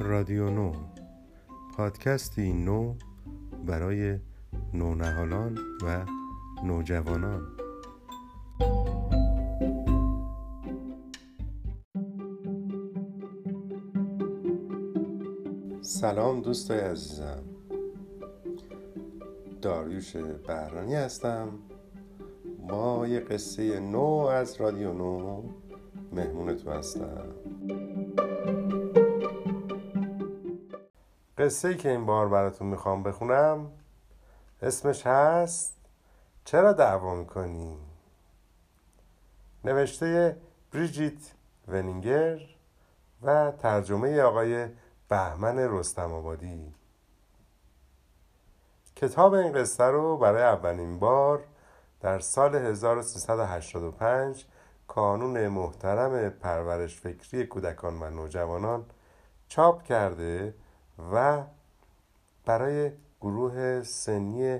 رادیو نو. پادکستی نو برای نونهالان و نوجوانان. سلام دوستای عزیزم. داریوش بهرانی هستم. با یه قصه نو از رادیو نو. مهمون تو هستم. قصه ای که این بار براتون می‌خوام بخونم اسمش هست چرا دعوا می‌کنی؟ نوشته بریجیت ونینگر و ترجمه آقای بهمن رستم آبادی کتاب این قصه رو برای اولین بار در سال 1385 کانون محترم پرورش فکری کودکان و نوجوانان چاپ کرده و برای گروه سنی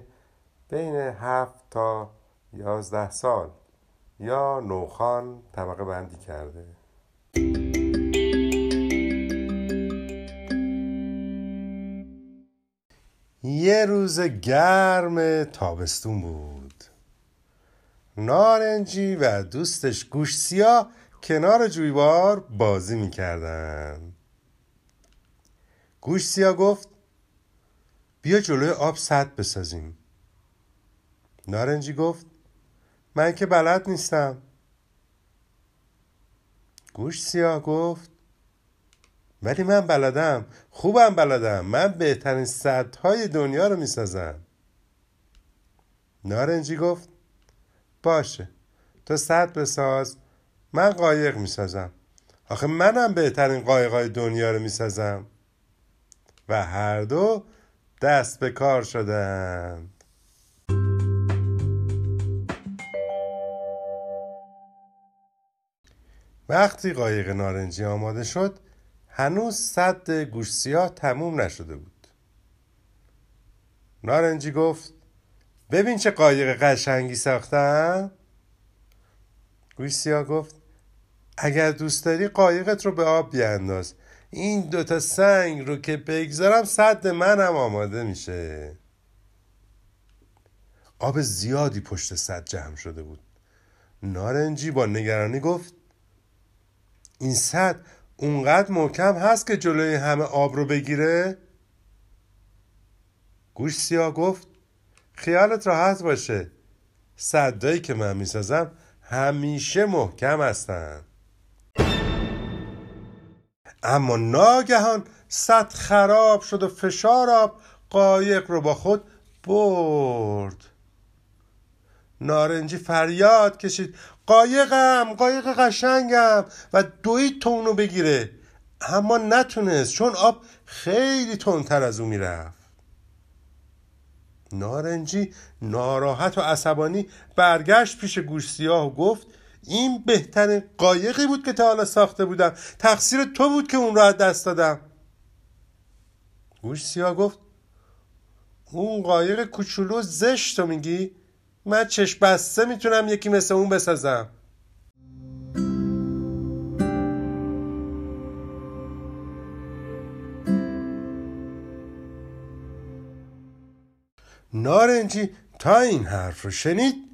بین هفت تا یازده سال یا نوخان طبقه بندی کرده. یه روز گرم تابستون بود. نارنجی و دوستش گوش سیاه کنار جویبار بازی می‌کردن. گوش سیاه گفت بیا جلوی آب سد بسازیم. نارنجی گفت من که بلد نیستم. گوش سیاه گفت ولی من بلدم خوبم بلدم من بهترین سدهای دنیا رو می‌سازم. نارنجی گفت باشه تو سد بساز من قایق می‌سازم. آخه منم بهترین قایقای دنیا رو می‌سازم. و هر دو دست به کار شدند. وقتی قایق نارنجی آماده شد هنوز صد گوش سیاه تموم نشده بود. نارنجی گفت ببین چه قایق قشنگی ساختم گوش سیاه گفت اگر دوست داری قایقت رو به آب بیانداز. این دوتا سنگ رو که بگذارم صد منم آماده میشه. آب زیادی پشت صد جمع شده بود. نارنجی با نگرانی گفت این صد اونقدر محکم هست که جلوی همه آب رو بگیره؟ گوش سیاه گفت خیالت راحت باشه. صدایی که من می‌سازم همیشه محکم هستن. اما ناگهان صد خراب شد و فشار آب قایق رو با خود برد. نارنجی فریاد کشید. قایقم قایق قشنگم و دوید تا اونو بگیره. اما نتونست چون آب خیلی تندتر از او می‌رفت. نارنجی ناراحت و عصبانی برگشت پیش گوش سیاه و گفت این بهترین قایقی بود که تا حالا ساخته بودم. تقصیر تو بود که اون را از دست دادم. گوش سیاه گفت اون قایق کوچولو زشت تو میگی؟ من چشم بسته می‌تونم یکی مثل اون بسازم. نارنجی تا این حرف رو شنید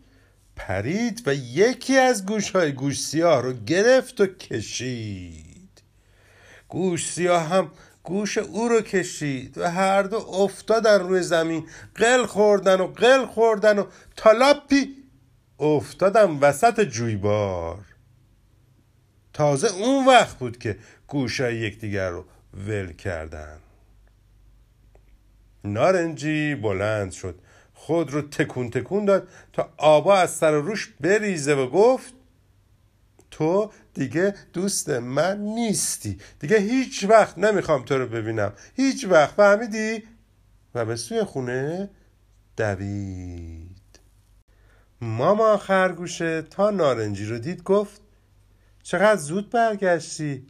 پرید و یکی از گوش های گوش سیاه رو گرفت و کشید. گوش سیاه هم گوش او رو کشید و هر دو افتادن روی زمین قل خوردن و قل خوردن و تالاپی افتادن وسط جویبار. تازه اون وقت بود که گوشای یکدیگر رو ول کردن. نارنجی بلند شد. خود رو تکون تکون داد تا آبا از سر روش بریزه و گفت تو دیگه دوست من نیستی. دیگه هیچ وقت نمی‌خوام تو رو ببینم. هیچ وقت فهمیدی؟ و به سوی خونه دوید. ماما خرگوشه تا نارنجی رو دید گفت چقدر زود برگشتی؟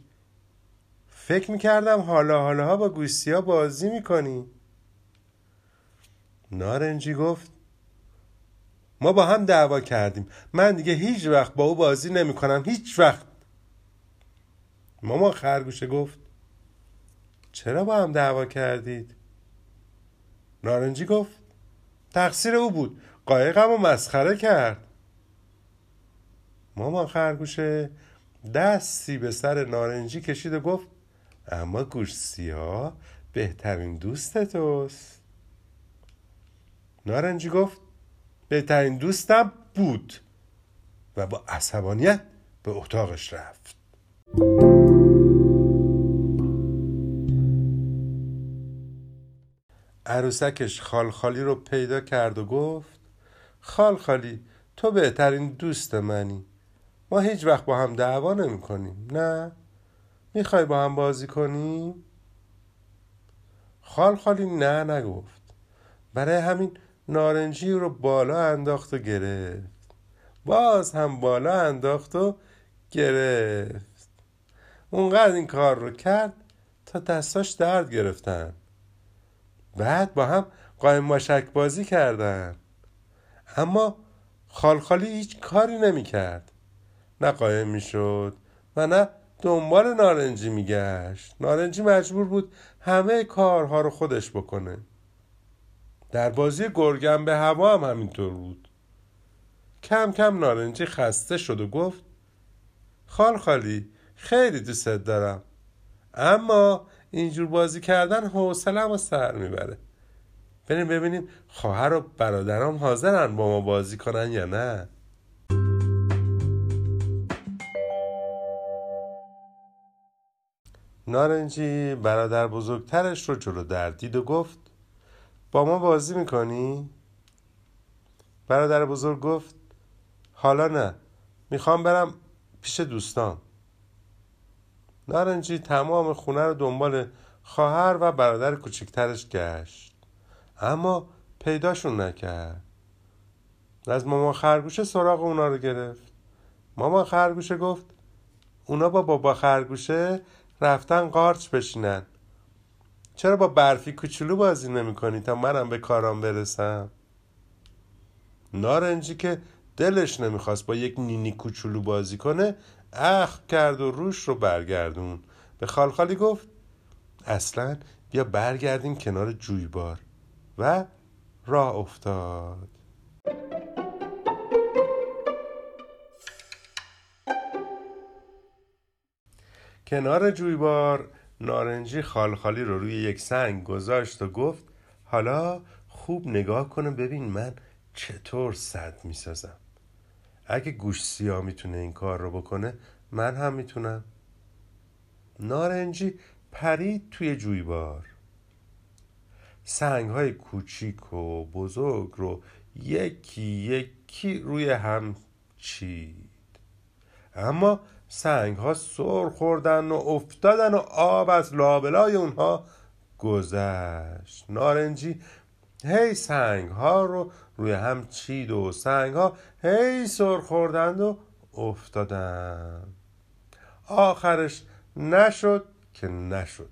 فکر می‌کردم حالا حالا با گوشتی بازی می‌کنی. نارنجی گفت ما با هم دعوا کردیم. من دیگه هیچ وقت با او بازی نمی کنم هیچ وقت. ماما خرگوشه گفت چرا با هم دعوا کردید؟ نارنجی گفت تقصیر او بود قایقم رو مسخره کرد. مامان خرگوشه دستی به سر نارنجی کشید و گفت اما گوش سیاه بهترین دوست توست. نارنجی گفت بهترین دوستم بود و با عصبانیت به اتاقش رفت. عروسکش خالخالی رو پیدا کرد و گفت خالخالی تو بهترین دوست منی. ما هیچ وقت با هم دعوا نمی کنیم نه؟ می‌خوای با هم بازی کنیم؟ خالخالی نه نگفت. برای همین نارنجی رو بالا انداخت و گرفت. باز هم بالا انداخت و گرفت. اونقدر این کار رو کرد تا دستاش درد گرفتن. بعد با هم قایم ماشک بازی کردن. اما خالخالی هیچ کاری نمی کرد. نه قایم می شد و نه دنبال نارنجی میگشت نارنجی مجبور بود همه کارها رو خودش بکنه. در بازی گرگم به هوا هم همینطور بود. کم کم نارنجی خسته شد و گفت خال خالی خیلی دوستت دارم. اما اینجور بازی کردن حوصلم و سر می‌بره. بریم ببینیم خواهر و برادرام حاضرن با ما بازی کنن یا نه. نارنجی برادر بزرگترش رو جلو در دید و گفت با ما بازی می‌کنی؟ برادر بزرگ گفت حالا نه می‌خوام برم پیش دوستان. نارنجی تمام خونه رو دنبال خواهر و برادر کوچکترش گشت. اما پیداشون نکرد. از مامان خرگوشه سراغ اونا رو گرفت. مامان خرگوشه گفت اونا با بابا خرگوشه رفتن قارچ بشینن. چرا با برفی کوچولو بازی نمی تا منم به کارام برسم؟ نارنجی که دلش نمی‌خواست با یک نینی کوچولو بازی کنه اخ کرد و روش رو برگردون. به خالخالی گفت اصلا بیا برگردیم کنار جویبار. و راه افتاد. کنار جویبار نارنجی خالخالی رو روی یک سنگ گذاشت و گفت حالا خوب نگاه کنم ببین من چطور صد می‌سازم. اگه گوش سیاه می‌تونه این کار رو بکنه من هم می‌تونم. نارنجی پرید توی جویبار. سنگ های کوچیک و بزرگ رو یکی یکی روی هم چید. اما سنگ ها سر خوردن و افتادن و آب از لابلای اونها گذشت. نارنجی هی سنگ ها رو روی هم چید و سنگ ها هی سر خوردند و افتادن آخرش نشد که نشد.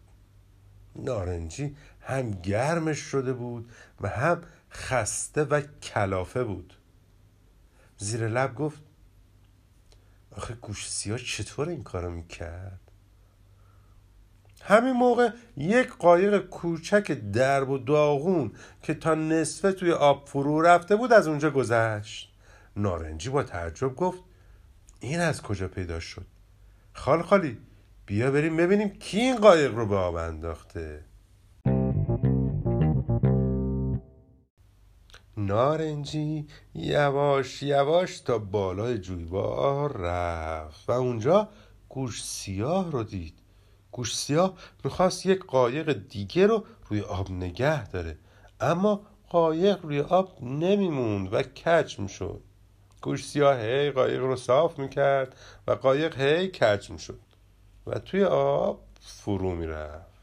نارنجی هم گرمش شده بود و هم خسته و کلافه بود. زیر لب گفت آخه گوش سیاه چطور این کارو می‌کرد؟ همین موقع یک قایق کوچک درب و داغون که تا نصفه توی آب فرو رفته بود از اونجا گذشت. نارنجی با تعجب گفت این از کجا پیدا شد؟ خال خالی بیا بریم ببینیم کی این قایق رو به آب انداخته. نارنجی یواش یواش تا بالای جویبار رفت و اونجا گوش سیاه رو دید. گوش سیاه می‌خواست یک قایق دیگه رو روی آب نگه داره اما قایق روی آب نمیموند و کج می‌شد گوش سیاه هی قایق رو صاف می‌کرد و قایق هی کج می‌شد و توی آب فرو می‌رفت.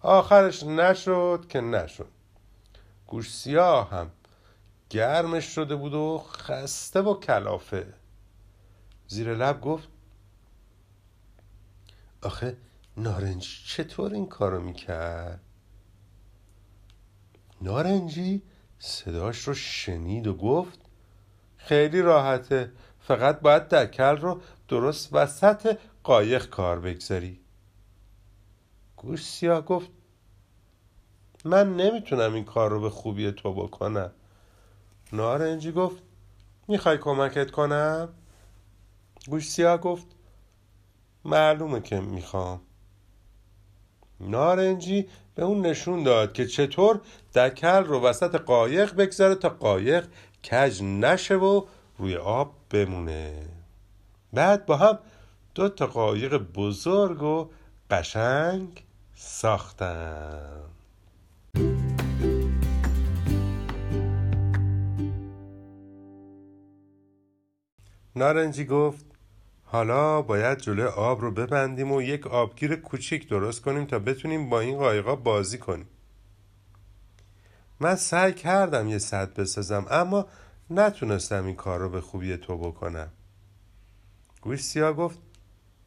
آخرش نشد که نشد. گوش سیاه هم گرمش شده بود و خسته و کلافه. زیر لب گفت آخه نارنجی چطور این کارو می‌کرد؟ نارنجی صداش رو شنید و گفت خیلی راحته فقط باید دکل رو درست وسط قایق کار بگذاری. گوش سیاه گفت من نمی‌تونم این کار رو به خوبی تو بکنم. نارنجی گفت می‌خوای کمکت کنم؟ گوش سیاه گفت معلومه که می‌خوام. نارنجی به اون نشون داد که چطور دکل رو وسط قایق بگذاره تا قایق کج نشه و روی آب بمونه. بعد با هم دو تا قایق بزرگ و قشنگ ساختن. نارنجی گفت حالا باید جلوی آب رو ببندیم و یک آبگیر کوچیک درست کنیم تا بتونیم با این قایقا بازی کنیم. من سعی کردم یه صد بسازم اما نتونستم این کار رو به خوبی تو بکنم. گوش سیاه گفت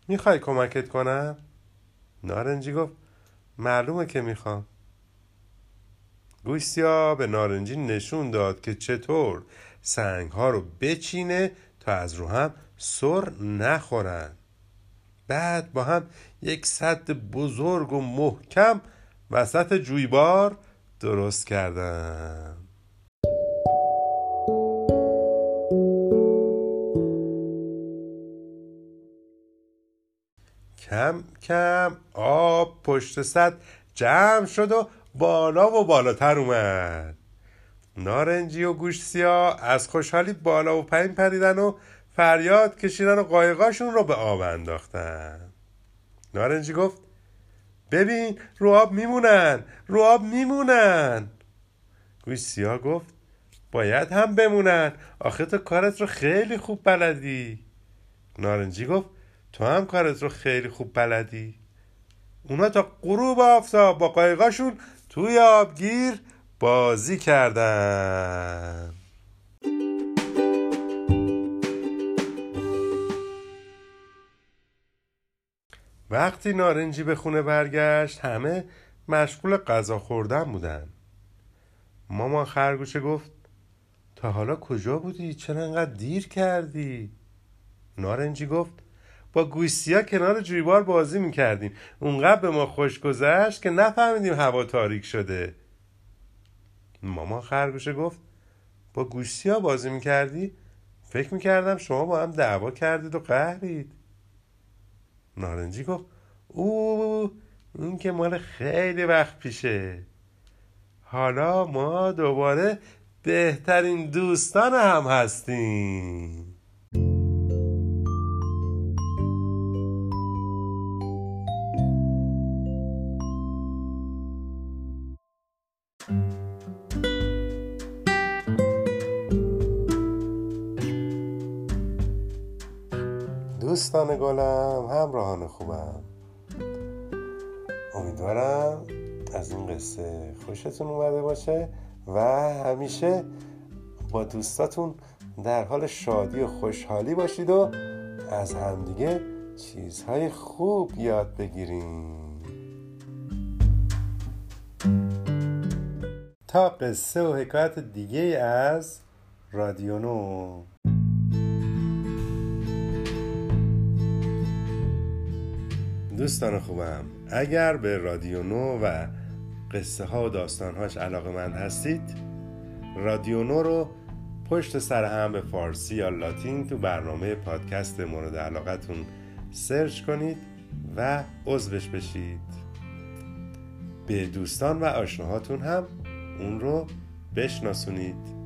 می‌خوای کمکت کنم؟ نارنجی گفت معلومه که می‌خوام. گوش سیاه به نارنجی نشون داد که چطور سنگ ها رو بچینه تا از رو هم سر نخورن. بعد با هم یک صد بزرگ و محکم وسط جویبار درست کردن. کم کم آب پشت صد جمع شد و بالا و بالاتر اومد. نارنجی و گوش سیاه از خوشحالی بالا و پایین پریدن و فریاد کشیدن و قایقاشون رو به آب انداختن. نارنجی گفت ببین رو آب میمونن رو آب میمونن. گوش سیاه گفت باید هم بمونن آخه تو کارت رو خیلی خوب بلدی. نارنجی گفت تو هم کارت رو خیلی خوب بلدی. اونا تا غروب آفتاب با قایقاشون توی آبگیر بازی کردن وقتی نارنجی به خونه برگشت همه مشغول غذا خوردن بودن مامان خرگوشه گفت تا حالا کجا بودی؟ چرا انقدر دیر کردی؟ نارنجی گفت با گوشتیا کنار جویبار بازی می‌کردیم. اونقدر به ما خوش گذشت که نفهمیدیم هوا تاریک شده. مامان خرگوشه گفت با گوشتیا بازی می‌کردی؟ فکر می‌کردم شما با هم دعوا کردید و قهرید. نارنجی گفت او این که مال خیلی وقت پیشه. حالا ما دوباره بهترین دوستان هم هستیم. دوستان گلم همراهان خوبم. امیدوارم از این قصه خوشتون اومده باشه و همیشه با دوستاتون در حال شادی و خوشحالی باشید و از همدیگه چیزهای خوب یاد بگیریم. تا قصه و حکایت دیگه از رادیونو دوستان خوبم اگر به رادیو نو و قصه ها و داستانهاش علاقه مند هستید رادیو نو رو پشت سر هم به فارسی یا لاتین تو برنامه پادکست مورد علاقتون سرچ کنید و عضوش بشید. به دوستان و آشناهاتون هم اون رو بشناسونید.